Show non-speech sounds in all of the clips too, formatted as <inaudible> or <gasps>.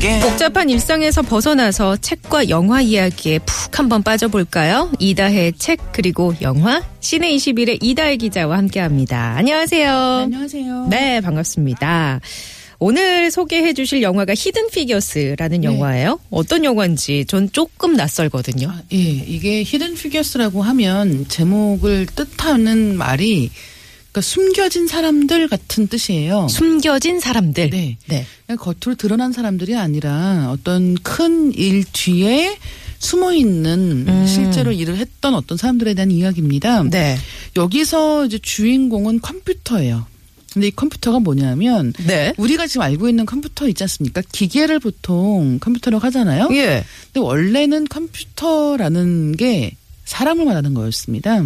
복잡한 일상에서 벗어나서 책과 영화 이야기에 푹 한번 빠져볼까요? 이다혜의 책 그리고 영화 씨네21의 이다혜 기자와 함께합니다. 안녕하세요. 안녕하세요. 네 반갑습니다. 오늘 소개해 주실 영화가 히든 피겨스라는 영화예요. 어떤 영화인지 전 조금 낯설거든요. 아, 예, 이게 히든 피겨스라고 하면 제목을 뜻하는 말이 그러니까 숨겨진 사람들 같은 뜻이에요. 숨겨진 사람들. 네. 네. 겉으로 드러난 사람들이 아니라 어떤 큰 일 뒤에 숨어 있는 음. 실제로 일을 했던 어떤 사람들에 대한 이야기입니다. 네. 여기서 이제 주인공은 컴퓨터예요. 근데 이 컴퓨터가 뭐냐면 네. 우리가 지금 알고 있는 컴퓨터 있지 않습니까? 기계를 보통 컴퓨터라고 하잖아요. 예. 근데 원래는 컴퓨터라는 게 사람을 말하는 거였습니다.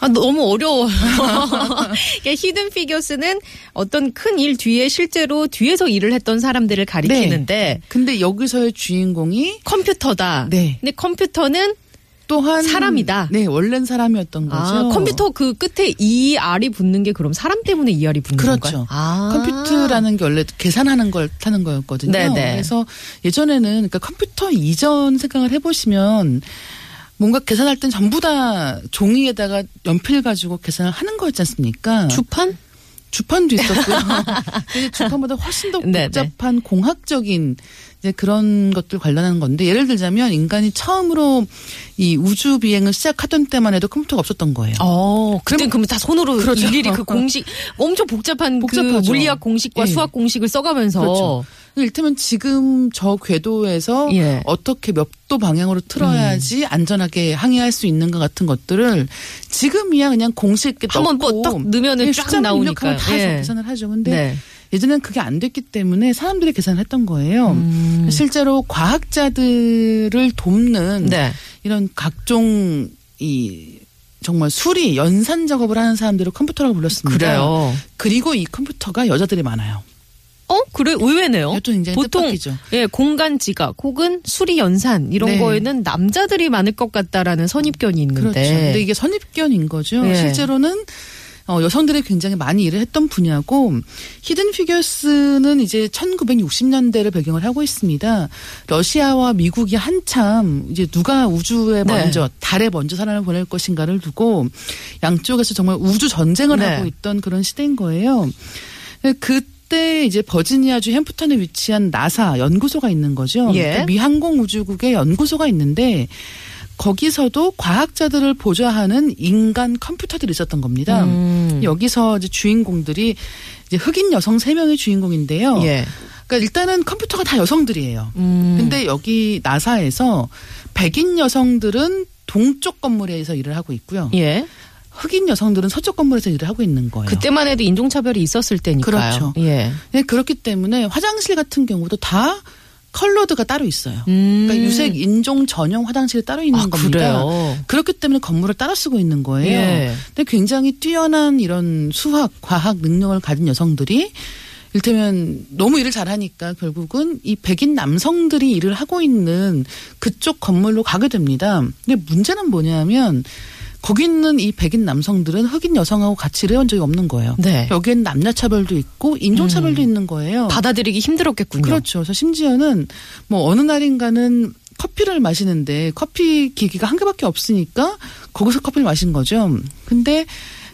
아, 너무 어려워. <laughs> 그러니까 히든 피겨스는 어떤 큰 일 뒤에 실제로 뒤에서 일을 했던 사람들을 가리키는데 근데 여기서의 주인공이 컴퓨터다. 네. 근데 컴퓨터는 또한 사람이다. 네, 원래는 사람이었던 거죠. 아, 컴퓨터 그 끝에 ER이 붙는 게 그럼 사람 때문에 ER이 붙는 그렇죠. 건가요? 아. 컴퓨터라는 게 원래 계산하는 걸 타는 거였거든요. 네네. 그래서 예전에는 그러니까 컴퓨터 이전 생각을 해보시면 뭔가 계산할 땐 전부 다 종이에다가 연필 가지고 계산을 하는 거였지 않습니까? 주판? 주판도 있었고요. <laughs> 근데 주판보다 훨씬 더 네네. 복잡한 공학적인 이제 그런 것들 관련한 건데 예를 들자면 인간이 처음으로 이 우주 비행을 시작하던 때만 해도 컴퓨터가 없었던 거예요. 어, 그때 그럼- 그러면 다 손으로 그렇죠. 일일이 그 <laughs> 공식 엄청 복잡한 그 복잡하죠. 물리학 공식과 예. 수학 공식을 써가면서 그렇죠. 이를테면 지금 저 궤도에서 예. 어떻게 몇 도 방향으로 틀어야지 안전하게 항해할 수 있는 것 같은 것들을 지금이야 그냥 공식 한번 넣고 뭐딱 넣으면은 예, 쫙. 입력하면 다 예. 계산을 하죠. 근데 네. 예전엔 그게 안 됐기 때문에 사람들이 계산을 했던 거예요. 음. 실제로 과학자들을 돕는 네. 이런 각종 이 정말 수리 연산 작업을 하는 사람들을 컴퓨터라고 불렀습니다. 그래요. 그리고 이 컴퓨터가 여자들이 많아요. 어, 그래 의외네요. 보통 뜻밖이죠. 예 공간 지각 혹은 수리 연산 이런 네. 거에는 남자들이 많을 것 같다라는 선입견이 있는데. 그렇죠. 근데 이게 선입견인 거죠. 네. 실제로는 어, 여성들이 굉장히 많이 일을 했던 분야고 히든 피겨스는 이제 1960년대를 배경을 하고 있습니다. 러시아와 미국이 한참 이제 누가 우주에 네. 먼저 달에 먼저 사람을 보낼 것인가를 두고 양쪽에서 정말 우주 전쟁을 네. 하고 있던 그런 시대인 거예요. 그 때 이제 버지니아주 햄프턴에 위치한 나사 연구소가 있는 거죠. 예. 그러니까 미 항공우주국의 연구소가 있는데 거기서도 과학자들을 보좌하는 인간 컴퓨터들이 있었던 겁니다. 음. 여기서 이제 주인공들이 이제 흑인 여성 세명의 주인공인데요. 예. 그러니까 일단은 컴퓨터가 다 여성들이에요. 음. 근데 여기 나사에서 백인 여성들은 동쪽 건물에서 일을 하고 있고요. 예. 흑인 여성들은 서쪽 건물에서 일을 하고 있는 거예요. 그때만 해도 인종차별이 있었을 때니까요. 그렇죠. 예. 네, 그렇기 때문에 화장실 같은 경우도 다 컬러드가 따로 있어요. 음. 그러니까 유색 인종 전용 화장실이 따로 있는 아, 겁니다. 그래요. 그렇기 때문에 건물을 따라 쓰고 있는 거예요. 예. 근데 굉장히 뛰어난 이런 수학, 과학 능력을 가진 여성들이 일테면 너무 일을 잘하니까 결국은 이 백인 남성들이 일을 하고 있는 그쪽 건물로 가게 됩니다. 근데 문제는 뭐냐면 거기 있는 이 백인 남성들은 흑인 여성하고 같이 일해온 적이 없는 거예요. 네. 여기엔 남녀 차별도 있고 인종 차별도 있는 거예요. 받아들이기 힘들었겠군요. 그렇죠. 그래서 심지어는 뭐 어느 날인가는 커피를 마시는데 커피 기기가 한 개밖에 없으니까 거기서 커피를 마신 거죠. 근데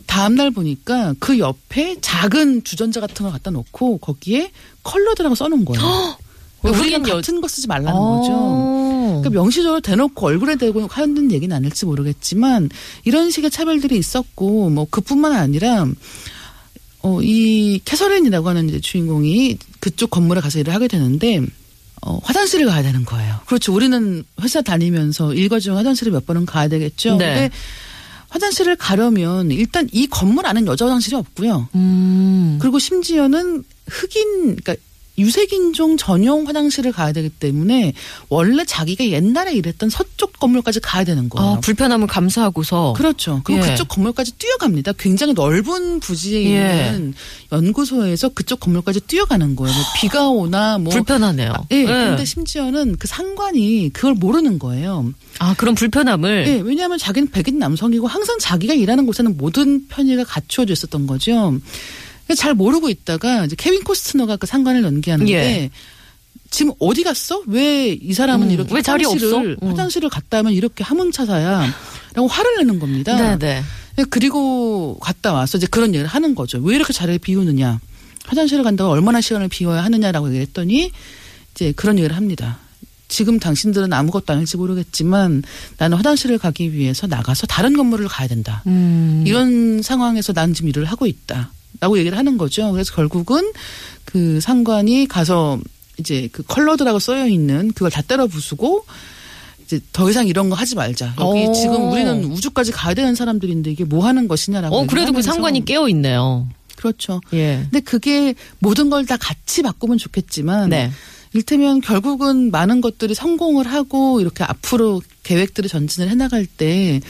다음 날 보니까 그 옆에 작은 주전자 같은 걸 갖다 놓고 거기에 colored라고 써놓은 거예요. <gasps> 우리는 흑인 여- 같은 거 쓰지 말라는 어. 거죠. 그러니까 명시적으로 대놓고 얼굴에 대고 하는 얘기는 아닐지 모르겠지만 이런 식의 차별들이 있었고 뭐 그뿐만 아니라 어, 이 캐서린이라고 하는 이제 주인공이 그쪽 건물에 가서 일을 하게 되는데 어, 화장실을 가야 되는 거예요. 그렇죠. 우리는 회사 다니면서 일과중 화장실을 몇 번은 가야 되겠죠. 네. 근데 화장실을 가려면 일단 이 건물 안엔 여자 화장실이 없고요. 음. 그리고 심지어는 흑인, 그러니까 유색인종 전용 화장실을 가야 되기 때문에 원래 자기가 옛날에 일했던 서쪽 건물까지 가야 되는 거예요. 아, 불편함을 감수하고서. 그렇죠. 그럼 예. 그쪽 건물까지 뛰어갑니다. 굉장히 넓은 부지에 예. 있는 연구소에서 그쪽 건물까지 뛰어가는 거예요. 뭐 비가 오나 뭐 불편하네요. 예. 그런데 심지어는 그 상관이 그걸 모르는 거예요. 아, 그런 불편함을. 예. 왜냐하면 자기는 백인 남성이고 항상 자기가 일하는 곳에는 모든 편의가 갖추어져 있었던 거죠. 잘 모르고 있다가 이제 케빈 코스트너가 그 상관을 연기하는데 예. 지금 어디 갔어? 왜 이 사람은 음, 이렇게 왜 자리 화장실을, 없어? 음. 화장실을 갔다 하면 이렇게 하문차사야. 라고 화를 내는 겁니다. 네네. 그리고 갔다 와서 이제 그런 얘기를 하는 거죠. 왜 이렇게 자리를 비우느냐. 화장실을 간다고 얼마나 시간을 비워야 하느냐라고 얘기했더니 이제 그런 얘기를 합니다. 지금 당신들은 아무것도 아닐지 모르겠지만 나는 화장실을 가기 위해서 나가서 다른 건물을 가야 된다. 음. 이런 상황에서 난 지금 일을 하고 있다. 라고 얘기를 하는 거죠. 그래서 결국은 그 상관이 가서 이제 그 컬러드라고 써여 있는 그걸 다 때려 부수고 이제 더 이상 이런 거 하지 말자. 여기 오. 지금 우리는 우주까지 가야 되는 사람들인데 이게 뭐 하는 것이냐라고. 어, 그래도 그 상관이 깨어 있네요. 그렇죠. 예. 근데 그게 모든 걸 다 같이 바꾸면 좋겠지만 네. 일테면 결국은 많은 것들이 성공을 하고 이렇게 앞으로 계획들을 전진을 해나갈 때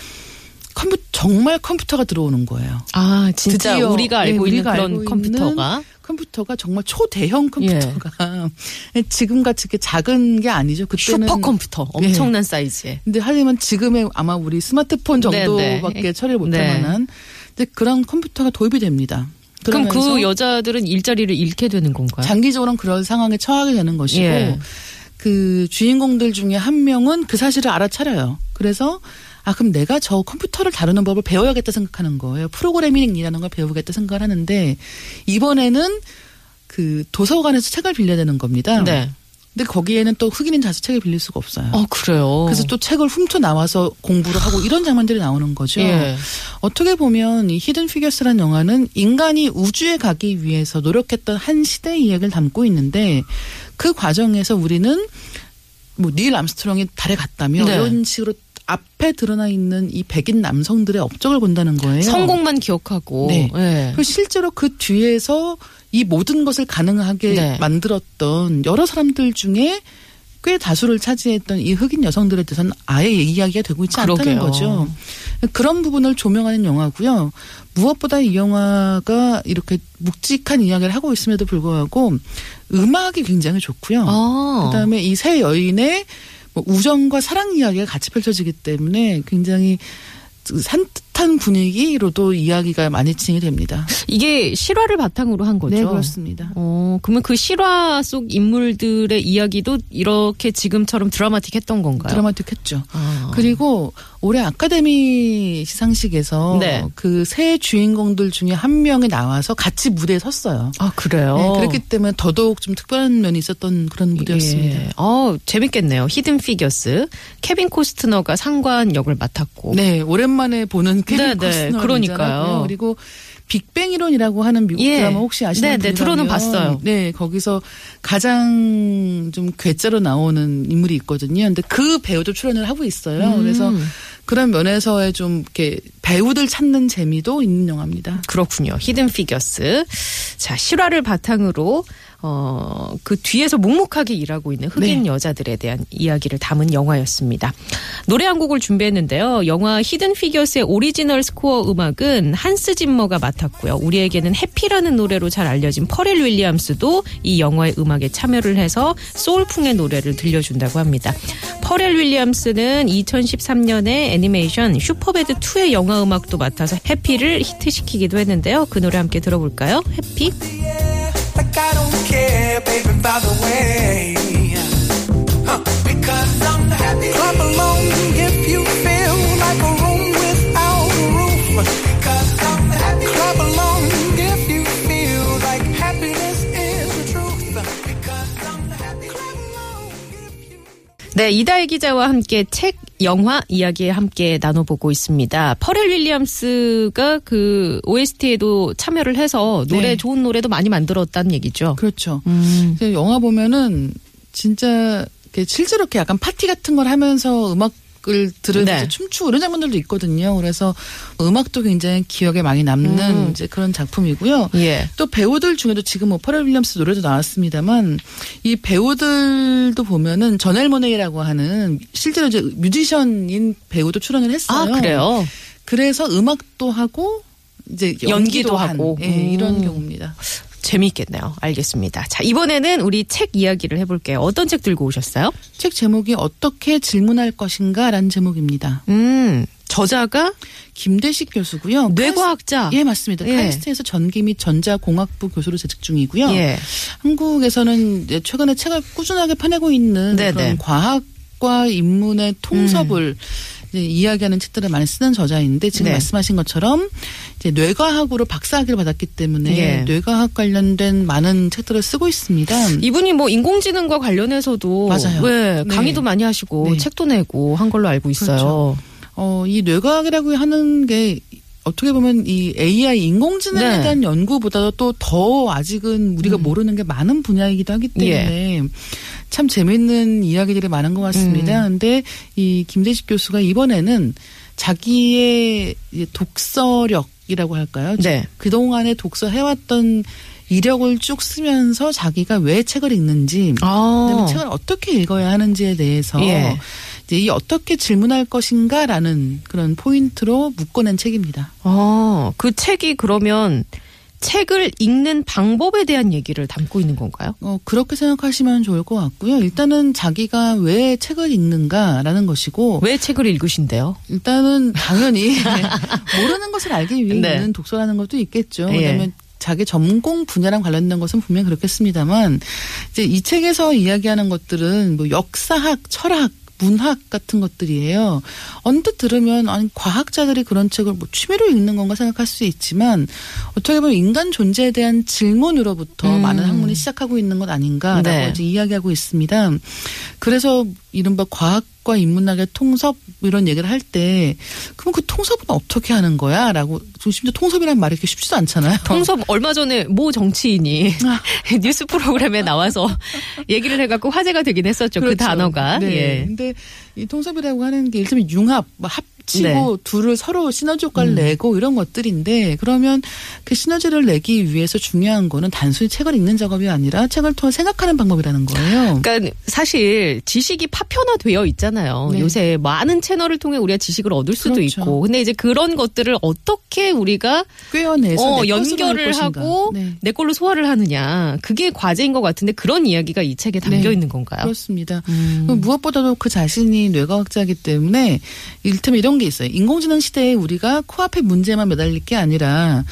컴퓨 정말 컴퓨터가 들어오는 거예요. 아, 진짜 드디어, 우리가 예, 알고 있는 우리가 그런 알고 컴퓨터가. 컴퓨터가 정말 초대형 컴퓨터가 <laughs> 지금 같이 이렇게 작은 게 아니죠. 그때는 슈퍼 컴퓨터. 엄청난 사이즈에. 근데 하려면 지금의 아마 우리 스마트폰 네, 정도밖에 네. 처리를 못할 네. 만한 근데 그런 컴퓨터가 도입이 됩니다. 그럼 그 여자들은 일자리를 잃게 되는 건가요? 장기적으로는 그런 상황에 처하게 되는 것이고 예. 그 주인공들 중에 한 명은 그 사실을 알아차려요. 그래서 아 그럼 내가 저 컴퓨터를 다루는 법을 배워야겠다 생각하는 거예요. 프로그래밍이라는 걸 배우겠다 생각을 하는데 이번에는 그 도서관에서 책을 빌려야 되는 겁니다. 네. 근데 거기에는 또 흑인인 자수 책을 빌릴 수가 없어요. 어, 그래요. 그래서 또 책을 훔쳐 나와서 공부를 하고 이런 장면들이 나오는 거죠. 예. 어떻게 보면 이 히든 피겨스라는 영화는 인간이 우주에 가기 위해서 노력했던 한 시대의 이야기를 담고 있는데 그 과정에서 우리는 뭐 닐 암스트롱이 달에 갔다며 네. 이런 식으로 앞에 드러나 있는 이 백인 남성들의 업적을 본다는 거예요. 성공만 기억하고. 네. 예. 그리고 실제로 그 뒤에서 이 모든 것을 가능하게 네. 만들었던 여러 사람들 중에 꽤 다수를 차지했던 이 흑인 여성들에 대해서는 아예 이야기가 되고 있지 않다는 그러게요. 거죠. 그런 부분을 조명하는 영화고요. 무엇보다 이 영화가 이렇게 묵직한 이야기를 하고 있음에도 불구하고 음악이 굉장히 좋고요. 아. 그다음에 이 세 여인의 뭐 우정과 사랑 이야기가 같이 펼쳐지기 때문에 굉장히 산 뜻한 분위기로도 이야기가 많이 진행이 됩니다. 이게 실화를 바탕으로 한 거죠. 네, 그렇습니다. 어, 그러면 그 실화 속 인물들의 이야기도 이렇게 지금처럼 드라마틱했던 건가요? 드라마틱했죠. 아. 그리고 올해 아카데미 시상식에서 네. 그 세 주인공들 중에 한 명이 나와서 같이 무대에 섰어요. 아, 그래요? 네, 그렇기 때문에 더더욱 좀 특별한 면이 있었던 그런 무대였습니다. 예. 어, 재밌겠네요. 히든 피겨스. 케빈 코스트너가 상관 역을 맡았고. 네, 오랜만에 보는 케빈 네, 네, 코스너 그러니까요. 그리고 빅뱅 이론이라고 하는 미국 예. 드라마 혹시 아시는 네, 네, 들어는 봤어요. 네, 거기서 가장 좀 괴짜로 나오는 인물이 있거든요. 근데 그 배우도 출연을 하고 있어요. 음. 그래서 그런 면에서의 좀 이렇게 배우들 찾는 재미도 있는 영화입니다. 그렇군요. 히든 피겨스. 자, 실화를 바탕으로 어, 그 뒤에서 묵묵하게 일하고 있는 흑인 네. 여자들에 대한 이야기를 담은 영화였습니다. 노래 한 곡을 준비했는데요. 영화 히든 피겨스의 오리지널 스코어 음악은 한스 짐머가 맡았고요. 우리에게는 해피라는 노래로 잘 알려진 퍼렐 윌리엄스도 이 영화의 음악에 참여를 해서 소울풍의 노래를 들려준다고 합니다. 퍼렐 윌리엄스는 2013년에 애니메이션 슈퍼배드 2의 영화 음악도 맡아서 해피를 히트시키기도 했는데요. 그 노래 함께 들어볼까요? 해피? I 네, 이다혜 기자와 함께 책, 영화 이야기 함께 나눠보고 있습니다. 퍼렐 윌리엄스가 그 OST에도 참여를 해서 노래 네. 좋은 노래도 많이 만들었다는 얘기죠. 그렇죠. 음. 영화 보면은 진짜 실제로 이렇게 약간 파티 같은 걸 하면서 음악 음악을 들으면서 네. 춤추고 이런 장면들도 있거든요. 그래서 음악도 굉장히 기억에 많이 남는 음. 이제 그런 작품이고요. 예. 또 배우들 중에도 지금 뭐 퍼렐 윌리엄스 노래도 나왔습니다만 이 배우들도 보면은 전엘 모네이라고 하는 실제로 이제 뮤지션인 배우도 출연을 아, 했어요. 그래요? 그래서 음악도 하고 이제 연기도, 연기도 한, 하고. 예, 음. 이런 경우입니다. 재미있겠네요. 알겠습니다. 자, 이번에는 우리 책 이야기를 해볼게요. 어떤 책 들고 오셨어요? 책 제목이 어떻게 질문할 것인가 라는 제목입니다. 음, 저자가 김대식 교수고요. 뇌과학자. 카이스트- 예, 맞습니다. 예. 카이스트에서 전기 및 전자공학부 교수로 재직 중이고요. 예. 한국에서는 최근에 책을 꾸준하게 펴내고 있는 네네. 그런 과학 과 인문의 통섭을 이제 이야기하는 책들을 많이 쓰는 저자인데 지금 네. 말씀하신 것처럼 이제 뇌과학으로 박사학위를 받았기 때문에 예. 뇌과학 관련된 많은 책들을 쓰고 있습니다. 이분이 뭐 인공지능과 관련해서도 맞아요. 네, 네. 강의도 많이 하시고 네. 책도 내고 한 걸로 알고 있어요. 그렇죠. 어, 이 뇌과학이라고 하는 게 어떻게 보면 이 AI 인공지능에 네. 대한 연구보다도 또 더 아직은 우리가 음. 모르는 게 많은 분야이기도 하기 예. 때문에 참 재미있는 이야기들이 많은 것 음. 같습니다. 근데 이 김대식 교수가 이번에는 자기의 독서력이라고 할까요? 네. 그동안에 독서해왔던 이력을 쭉 쓰면서 자기가 왜 책을 읽는지 아. 책을 어떻게 읽어야 하는지에 대해서 예. 이 어떻게 질문할 것인가라는 그런 포인트로 묶어낸 책입니다. 어, 그 책이 그러면 책을 읽는 방법에 대한 얘기를 담고 있는 건가요? 어, 그렇게 생각하시면 좋을 것 같고요. 일단은 자기가 왜 책을 읽는가라는 것이고 왜 책을 읽으신대요? 일단은 당연히 <laughs> 모르는 것을 알기 위해 네. 읽는 독서라는 것도 있겠죠. 예. 그다음에 자기 전공 분야랑 관련된 것은 분명 히 그렇겠습니다만 이제 이 책에서 이야기하는 것들은 뭐 역사학, 철학 문학 같은 것들이에요. 언뜻 들으면 아니 과학자들이 그런 책을 뭐 취미로 읽는 건가 생각할 수 있지만 어떻게 보면 인간 존재에 대한 질문으로부터 음. 많은 학문이 시작하고 있는 것 아닌가라고 네. 이제 이야기하고 있습니다. 그래서 이른바 과학 과 인문학의 통섭 이런 얘기를 할 때 그럼 그 통섭은 어떻게 하는 거야?라고 심지어 통섭이라는 말이 이렇게 쉽지도 않잖아요. 통섭 얼마 전에 모 정치인이 아. <laughs> 뉴스 프로그램에 나와서 얘기를 해갖고 화제가 되긴 했었죠. 그 그렇죠. 단어가. 네. 예. 근데 이 통섭이라고 하는 게 일종의 융합, 뭐합 치고 네. 둘을 서로 시너지 효과를 음. 내고 이런 것들인데 그러면 그 시너지를 내기 위해서 중요한 거는 단순히 책을 읽는 작업이 아니라 책을 통해 생각하는 방법이라는 거예요. 그러니까 사실 지식이 파편화되어 있잖아요. 네. 요새 많은 채널을 통해 우리가 지식을 얻을 수도 그렇죠. 있고. 근데 이제 그런 것들을 어떻게 우리가 꿰어내서 어, 연결을. 하고 네. 내 걸로 소화를 하느냐. 그게 과제인 것 같은데 그런 이야기가 이 책에 담겨 네. 있는 건가요? 그렇습니다. 음. 무엇보다도 그 자신이 뇌과학자이기 때문에 일테면 이런 게 있어요. 인공지능 시대에 우리가 코앞에 문제만 매달릴 게 아니라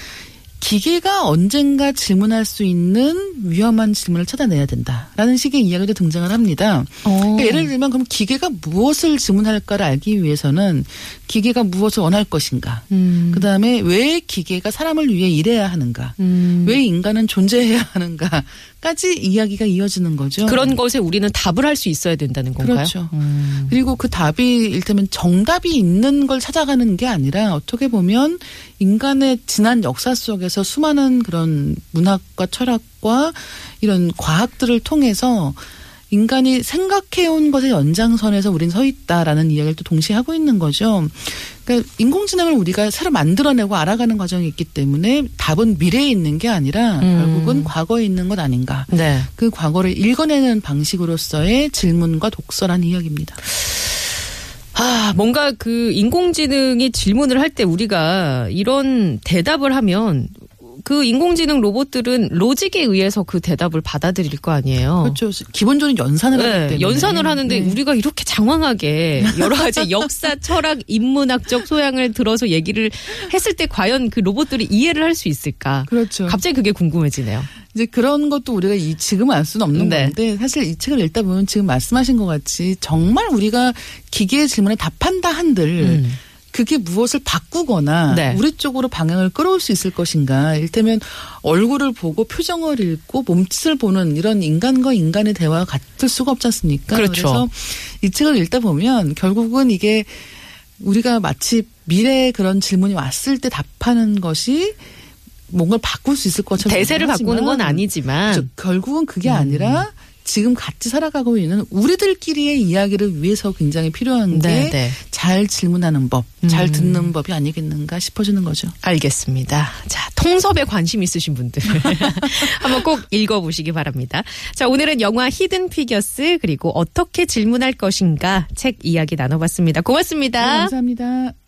기계가 언젠가 질문할 수 있는 위험한 질문을 찾아내야 된다라는 식의 이야기도 등장을 합니다. 어. 그러니까 예를 들면 그럼 기계가 무엇을 질문할까를 알기 위해서는 기계가 무엇을 원할 것인가. 음. 그 다음에 왜 기계가 사람을 위해 일해야 하는가. 음. 왜 인간은 존재해야 하는가 까지 이야기가 이어지는 거죠. 그런 것에 우리는 답을 할 수 있어야 된다는 건가요? 그렇죠. 음. 그리고 그 답이 일테면 정답이 있는 걸 찾아가는 게 아니라 어떻게 보면 인간의 지난 역사 속에서 수많은 그런 문학과 철학과 이런 과학들을 통해서 인간이 생각해온 것의 연장선에서 우린 서 있다라는 이야기를 또 동시에 하고 있는 거죠. 그러니까 인공지능을 우리가 새로 만들어내고 알아가는 과정이 있기 때문에 답은 미래에 있는 게 아니라 음. 결국은 과거에 있는 것 아닌가. 네. 그 과거를 읽어내는 방식으로서의 질문과 독서라는 이야기입니다. 아, 뭔가 그 인공지능이 질문을 할 때 우리가 이런 대답을 하면 그 인공지능 로봇들은 로직에 의해서 그 대답을 받아들일 거 아니에요. 그렇죠. 기본적으로 연산을 하기 네, 때문에. 연산을 하는데 네. 우리가 이렇게 장황하게 여러 가지 역사, <laughs> 철학, 인문학적 소양을 들어서 얘기를 했을 때 과연 그 로봇들이 이해를 할 수 있을까? 그렇죠. 갑자기 그게 궁금해지네요. 이제 그런 것도 우리가 이 지금 알 수는 없는 네. 건데 사실 이 책을 읽다 보면 지금 말씀하신 것 같이 정말 우리가 기계의 질문에 답한다 한들 음. 그게 무엇을 바꾸거나 네. 우리 쪽으로 방향을 끌어올 수 있을 것인가. 일테면 얼굴을 보고 표정을 읽고 몸짓을 보는 이런 인간과 인간의 대화가 같을 수가 없지 않습니까? 그렇죠. 래서 이 책을 읽다 보면 결국은 이게 우리가 마치 미래에 그런 질문이 왔을 때 답하는 것이 뭔가를 바꿀 수 있을 것처럼 대세를 바꾸는 건 아니지만 그렇죠. 결국은 그게 음. 아니라 지금 같이 살아가고 있는 우리들끼리의 이야기를 위해서 굉장히 필요한 네, 게 네. 잘 질문하는 법, 잘 듣는 법이 아니겠는가 싶어지는 거죠. 알겠습니다. 자, 통섭에 관심 있으신 분들 <laughs> 한번 꼭 읽어보시기 바랍니다. 자, 오늘은 영화 히든 피겨스 그리고 어떻게 질문할 것인가 책 이야기 나눠봤습니다. 네, 고맙습니다. 감사합니다.